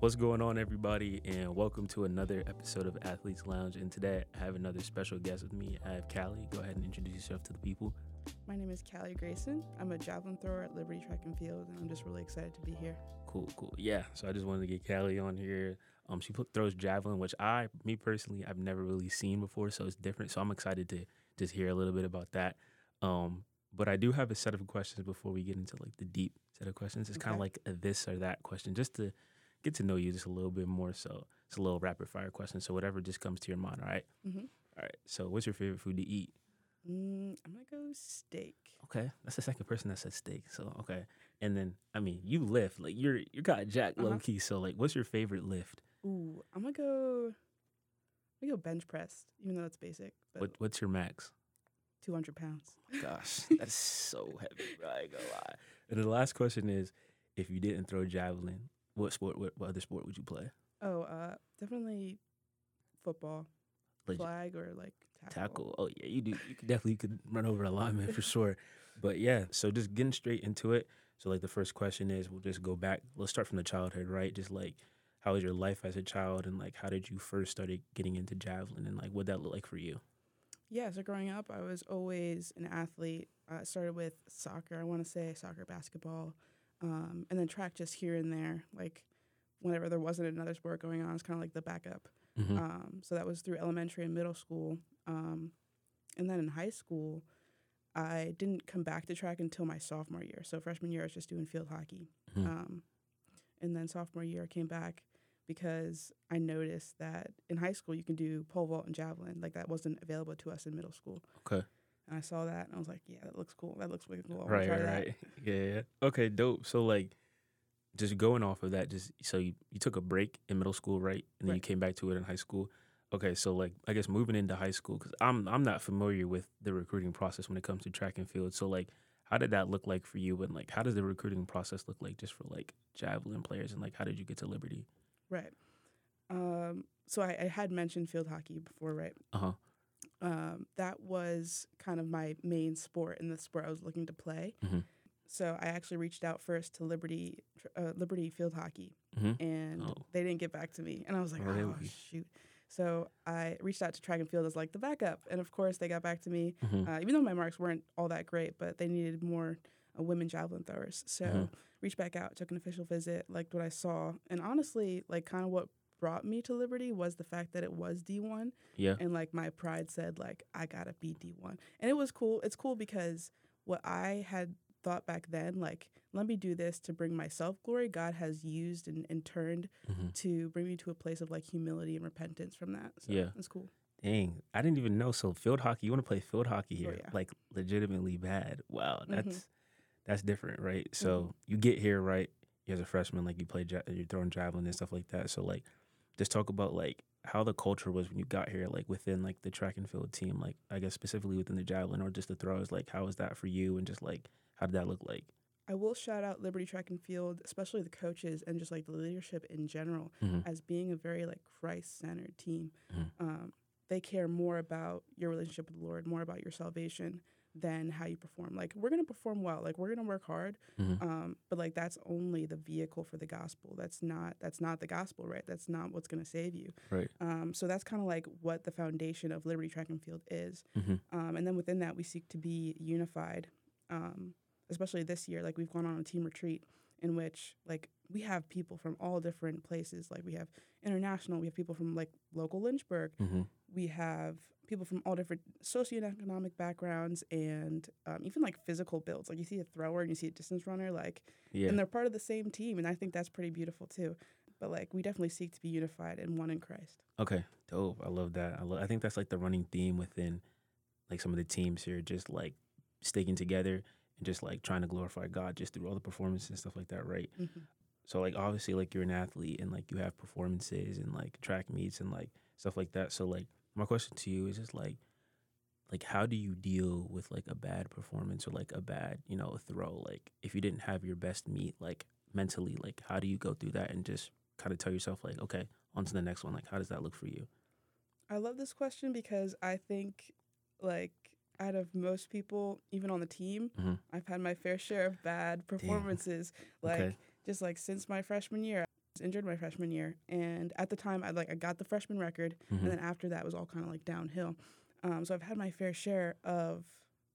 What's going on, everybody, and welcome to another episode of Athletes Lounge. And today I have another special guest with me. I have Kali. Go ahead and introduce yourself to the people. My name is Kali Grayson. I'm a javelin thrower at Liberty Track and Field, and I'm just really excited to be here. Cool, cool. Yeah, so I just wanted to get Kali on here. Um, she put, throws javelin, which I, me personally, I've never really seen before, so it's different. So I'm excited to just hear a little bit about that. Um, but I do have a set of questions before we get into like the deep set of questions. It's kind of like a this or that question, just to get to know you just a little bit more. So it's a little rapid fire question. So whatever just comes to your mind. All right. Mm-hmm. All right. So what's your favorite food to eat? Mm, I'm gonna go steak. Okay, that's the second person that said steak. So okay, and then I mean you lift like you're you got Jack Uh-huh. low key. So like, what's your favorite lift? Ooh, I'm gonna go. I'm gonna go bench press, even though it's basic. But What what's your max? 200 pounds. Gosh, that's so heavy. Bro, I ain't gonna lie. And the last question is, if you didn't throw javelin, what sport? What, what other sport would you play? Oh, uh, definitely football, Legit- flag, or like tackle. tackle. Oh yeah, you do. You could definitely could run over a lineman for sure. But yeah, so just getting straight into it. So like the first question is, we'll just go back. Let's start from the childhood, right? Just like how was your life as a child, and like how did you first started getting into javelin, and like what that look like for you? Yeah, so growing up, I was always an athlete. I started with soccer, I want to say soccer, basketball, um, and then track just here and there. Like whenever there wasn't another sport going on, it's kind of like the backup. Mhm. Um, so that was through elementary and middle school. Um, and then in high school, I didn't come back to track until my sophomore year. So freshman year, I was just doing field hockey. Mhm. Um, and then sophomore year, I came back because I noticed that in high school, you can do pole vault and javelin. Like that wasn't available to us in middle school. Okay. And I saw that and I was like, yeah, that looks cool. That looks really cool. I right, try right, that. right. Yeah, yeah. Okay, dope. So like, just going off of that, just so you, you took a break in middle school, right, and then you came back to it in high school. Okay, so like, I guess moving into high school, because I'm I'm not familiar with the recruiting process when it comes to track and field. So like, how did that look like for you? And like, how does the recruiting process look like just for like javelin players? And like, how did you get to Liberty? Right. Um, so I, I had mentioned field hockey before, right? Uh huh. Um, that was kind of my main sport and the sport I was looking to play. Mhm. So I actually reached out first to Liberty uh, Liberty Field Hockey, Mhm. and Oh. they didn't get back to me, and I was like, oh shoot. So I reached out to track and field as like the backup, and of course they got back to me, Mhm. uh, even though my marks weren't all that great, but they needed more uh, women javelin throwers. So Mhm. reached back out, took an official visit, liked what I saw, and honestly, like kind of what brought me to Liberty was the fact that it was D1 Yeah. and like my pride said like I gotta be D one, and it was cool. It's cool because what I had thought back then, like let me do this to bring myself glory. God has used and, and turned hmm to bring me to a place of like humility and repentance from that. So Yeah. it's cool. Dang, I didn't even know. So field hockey, you want to play field hockey Oh, here, yeah. like legitimately bad. Wow, Mhm. that's that's different, right? So you get here, right? You as a freshman, like you play, you're throwing javelin and stuff like that. So like, just talk about like how the culture was when you got here, like within like the track and field team, like I guess specifically within the javelin or just the throws. Like, how was that for you? And just like, how did that look like? I will shout out Liberty Track and Field, especially the coaches and just like the leadership in general, Mhm. as being a very like Christ centered team. Mhm. Um, they care more about your relationship with the Lord, more about your salvation than how you perform. Like we're gonna perform well, like we're gonna work hard, Mhm. um, but like that's only the vehicle for the gospel. That's not that's not the gospel, right? That's not what's gonna save you. Right. Um, so that's kind of like what the foundation of Liberty Track and Field is. Mhm. Um, and then within that, we seek to be unified. Um, especially this year, like we've gone on a team retreat in which like we have people from all different places. Like we have international, we have people from like local Lynchburg, Mhm. we have people from all different socioeconomic backgrounds and um, even like physical builds. Like you see a thrower and you see a distance runner, like Yeah. and they're part of the same team, and I think that's pretty beautiful too. But like we definitely seek to be unified and one in Christ. Okay, dope. I love that. I, lo- I think that's like the running theme within like some of the teams here, just like sticking together and just like trying to glorify God just through all the performances and stuff like that, right? Mhm. So like obviously like you're an athlete and like you have performances and like track meets and like stuff like that. So like my question to you is just like like how do you deal with like a bad performance or like a bad, you know, throw? Like if you didn't have your best meet, like mentally, like how do you go through that and just kind of tell yourself like, okay, on to the next one. Like how does that look for you? I love this question because I think, like, out of most people, even on the team, Mhm. I've had my fair share of bad performances. Like, Okay. Just like since my freshman year, was injured my freshman year, and at the time I like I got the freshman record, Mhm. and then after that was all kind of like downhill. Um, so I've had my fair share of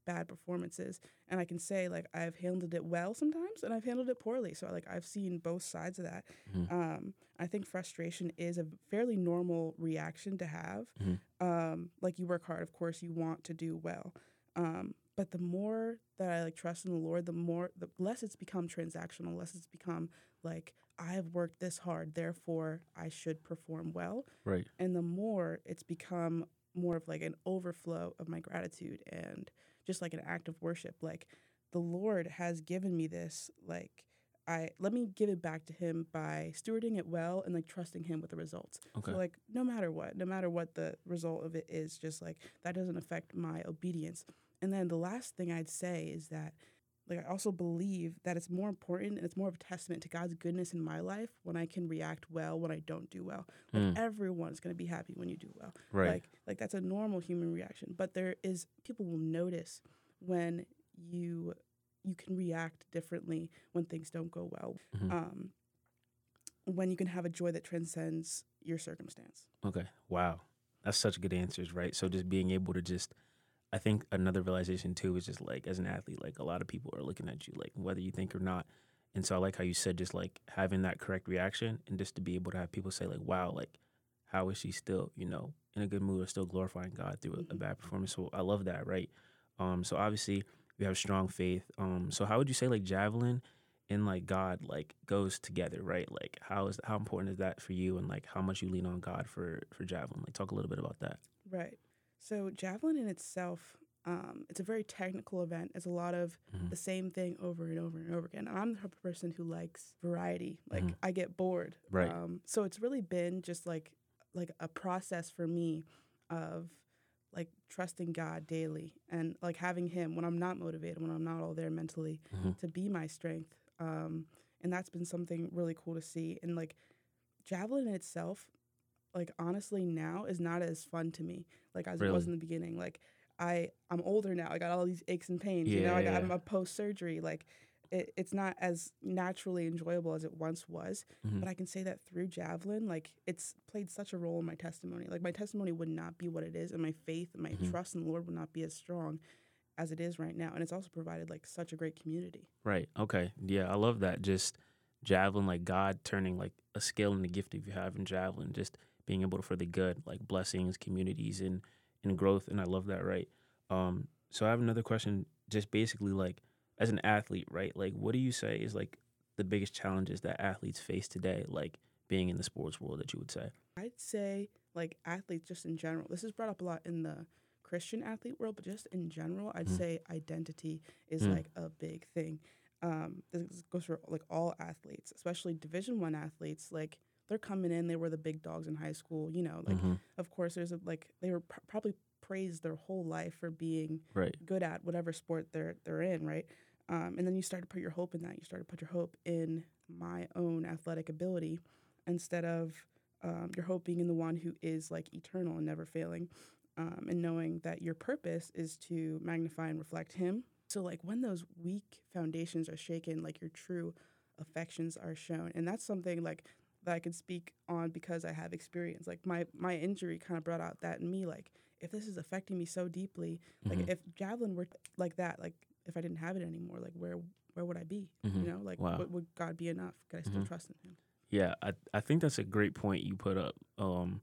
bad performances, and I can say like I've handled it well sometimes, and I've handled it poorly. So like I've seen both sides of that. Mhm. Um, I think frustration is a fairly normal reaction to have. Mhm. Um, like you work hard, of course, you want to do well. Um, but the more that I like trust in the Lord, the more the less it's become transactional, less it's become like I have worked this hard, therefore I should perform well. Right. And the more it's become more of like an overflow of my gratitude and just like an act of worship. Like the Lord has given me this, like I let me give it back to him by stewarding it well and like trusting him with the results. Okay. So like no matter what, no matter what the result of it is, just like that doesn't affect my obedience. And then the last thing I'd say is that like I also believe that it's more important and it's more of a testament to God's goodness in my life when I can react well when I don't do well. Like Mm. everyone's gonna be happy when you do well. right. Like like that's a normal human reaction. But there is people will notice when you you can react differently when things don't go well. Mhm. Um, when you can have a joy that transcends your circumstance. Okay. Wow. That's such good answers, right? So just being able to just I think another realization too is just like as an athlete, like a lot of people are looking at you like whether you think or not. And so I like how you said just like having that correct reaction and just to be able to have people say like, wow, like how is she still, you know, in a good mood or still glorifying God through a, a Mhm. bad performance? So I love that, right? Um, so obviously we have strong faith. Um, so how would you say like javelin and like God like goes together, right? Like how is how important is that for you and like how much you lean on God for for javelin? Like talk a little bit about that. Right. So javelin in itself, um, it's a very technical event. It's a lot of Mhm. the same thing over and over and over again. And I'm the type of person who likes variety. Like Mhm. I get bored. Right. Um, so it's really been just like like a process for me of like trusting God daily and like having Him when I'm not motivated, when I'm not all there mentally, Mhm. to be my strength. Um, and that's been something really cool to see. And like javelin in itself, like honestly now is not as fun to me like as it was in the beginning. Like I I'm older now. I got all these aches and pains. Yeah, You know, I got, I'm a post surgery. Like it, it's not as naturally enjoyable as it once was. Mhm. But I can say that through javelin, like it's played such a role in my testimony. Like my testimony would not be what it is, and my faith and my Mhm. trust in the Lord would not be as strong as it is right now. And it's also provided like such a great community. Right. Okay. Yeah, I love that. Just javelin, like God turning like a skill and a gift that you have in javelin, just being able to for the good, like blessings, communities, and and growth. And I love that. Right. Um. So I have another question. Just basically, like as an athlete, right? Like, what do you say is like the biggest challenges that athletes face today, like being in the sports world, that you would say? I'd say like athletes just in general. This is brought up a lot in the Christian athlete world, but just in general, I'd Mm. say identity is Mm. like a big thing. Um, this goes for like all athletes, especially Division One athletes. Like they're coming in, they were the big dogs in high school. You know, like Mhm. of course there's a like they were pr- probably praised their whole life for being Right. good at whatever sport they're they're in, right? Um, and then you start to put your hope in that. You start to put your hope in my own athletic ability instead of um, your hope being in the one who is like eternal and never failing, um, and knowing that your purpose is to magnify and reflect Him. So like when those weak foundations are shaken, like your true affections are shown, and that's something like that I can speak on because I have experience. Like my my injury kind of brought out that in me, like if this is affecting me so deeply, like Mhm. if javelin were like that, like if I didn't have it anymore, like where where would I be? Mhm. You know, like Wow. would, would God be enough? Could I still Mhm. trust in Him? Yeah, I I think that's a great point you put up. Um,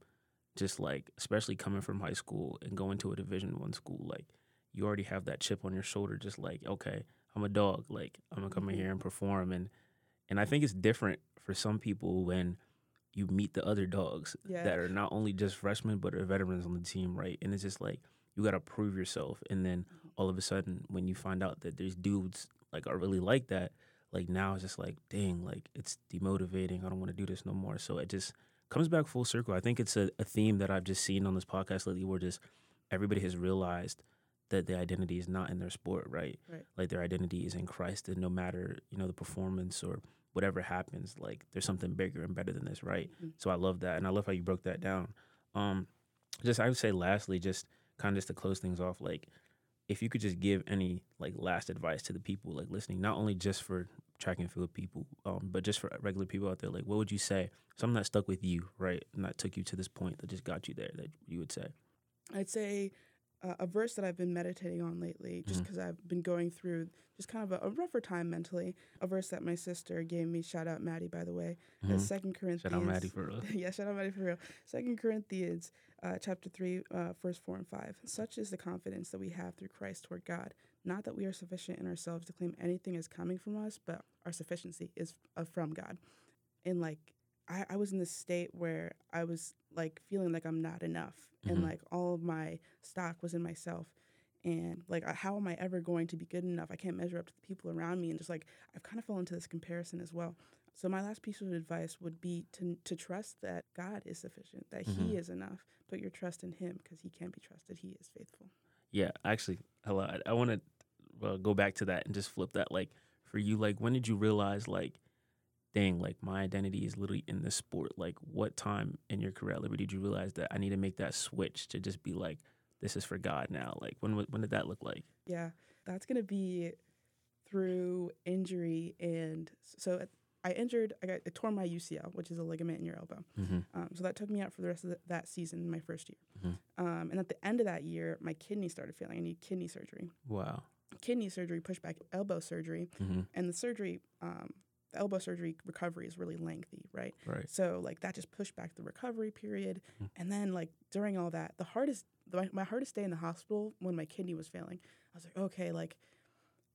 just like especially coming from high school and going to a Division One school, like you already have that chip on your shoulder. Just like okay, I'm a dog. Like I'm gonna come in Mhm. here and perform, and and I think it's different for some people when you meet the other dogs Yeah. that are not only just freshmen but are veterans on the team, right? And it's just like you got to prove yourself, and then Mhm. all of a sudden when you find out that there's dudes like are really like that, like now it's just like dang, like it's demotivating. I don't want to do this no more. So it just comes back full circle. I think it's a, a theme that I've just seen on this podcast lately, where just everybody has realized that their identity is not in their sport, right? Right. Like their identity is in Christ, and no matter you know the performance or whatever happens, like there's something bigger and better than this, right? Mhm. So I love that, and I love how you broke that down. Um, just I would say, lastly, just kind of just to close things off, like if you could just give any like last advice to the people like listening, not only just for track and field people, um, but just for regular people out there, like what would you say? Something that stuck with you, right, and that took you to this point that just got you there. That you would say. I'd say uh, a verse that I've been meditating on lately, just because I've been going through just kind of a, a rougher time mentally. A verse that my sister gave me. Shout out Maddie, by the way. Mhm. Second Corinthians. Shout out Maddie for real. yeah, shout out Maddie for real. Second Corinthians, uh, chapter three, uh, verse four and five. Such is the confidence that we have through Christ toward God. Not that we are sufficient in ourselves to claim anything is coming from us, but our sufficiency is uh, from God. And like, I, I was in this state where I was like feeling like I'm not enough, And like all of my stock was in myself. And like, uh, how am I ever going to be good enough? I can't measure up to the people around me, and just like I've kind of fallen into this comparison as well. So my last piece of advice would be to to trust that God is sufficient, that Mhm. He is enough. Put your trust in Him because He can be trusted. He is faithful. Yeah, actually, I, I want to well, go back to that and just flip that. Like for you, like when did you realize, like, dang, like my identity is literally in this sport? Like, what time in your career at Liberty did you realize that I need to make that switch to just be like, this is for God now? Like, when when did that look like? Yeah, that's gonna be through injury, and so I injured. I got I tore my UCL, which is a ligament in your elbow. Mm-hmm. Um, so that took me out for the rest of the, that season, my first year. Mhm. Um, and at the end of that year, my kidney started failing. I need kidney surgery. Wow. Kidney surgery, pushed back elbow surgery, Mm-hmm. and the surgery, um, elbow surgery recovery is really lengthy, right? Right. So like that just pushed back the recovery period, Mhm. and then like during all that, the hardest, my, my hardest day in the hospital when my kidney was failing, I was like, okay, like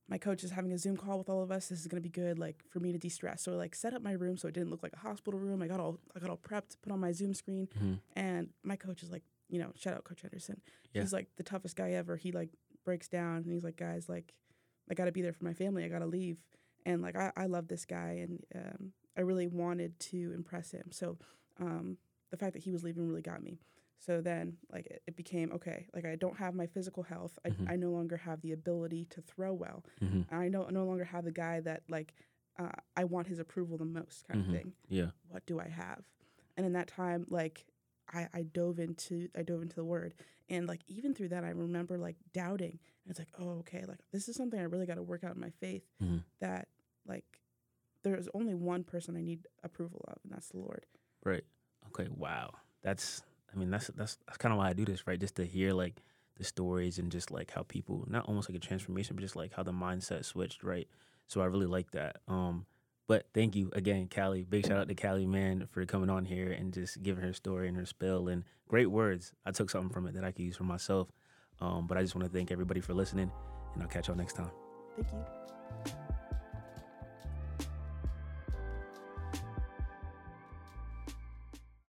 my coach is having a Zoom call with all of us. This is gonna be good, like for me to de-stress. So like set up my room so it didn't look like a hospital room. I got all I got all prepped, put on my Zoom screen, Mm-hmm. and my coach is like, you know, shout out Coach Henderson. Yeah. He's like the toughest guy ever. He like breaks down and he's like, guys, like I gotta be there for my family. I gotta leave. And like I, I love this guy and um, I really wanted to impress him. So um, the fact that he was leaving really got me. So then like it, it became okay, like I don't have my physical health. I, Mhm. I no longer have the ability to throw well. Mm-hmm. I no no longer have the guy that like uh, I want his approval the most kind Mhm. of thing Yeah. what do I have? And in that time, like I, I dove into I dove into the word. And like even through that I remember like doubting. And it's like, oh, okay, like this is something I really gotta work out in my faith Mhm. that like there's only one person I need approval of, and that's the Lord. Right. Okay. Wow. That's. I mean, that's that's that's kind of why I do this, right? Just to hear like the stories and just like how people, not almost like a transformation, but just like how the mindset switched, right? So I really like that. Um, but thank you again, Kali. Big shout out to Kali, man, for coming on here and just giving her story and her spill and great words. I took something from it that I could use for myself. Um, but I just want to thank everybody for listening, and I'll catch y'all next time. Thank you.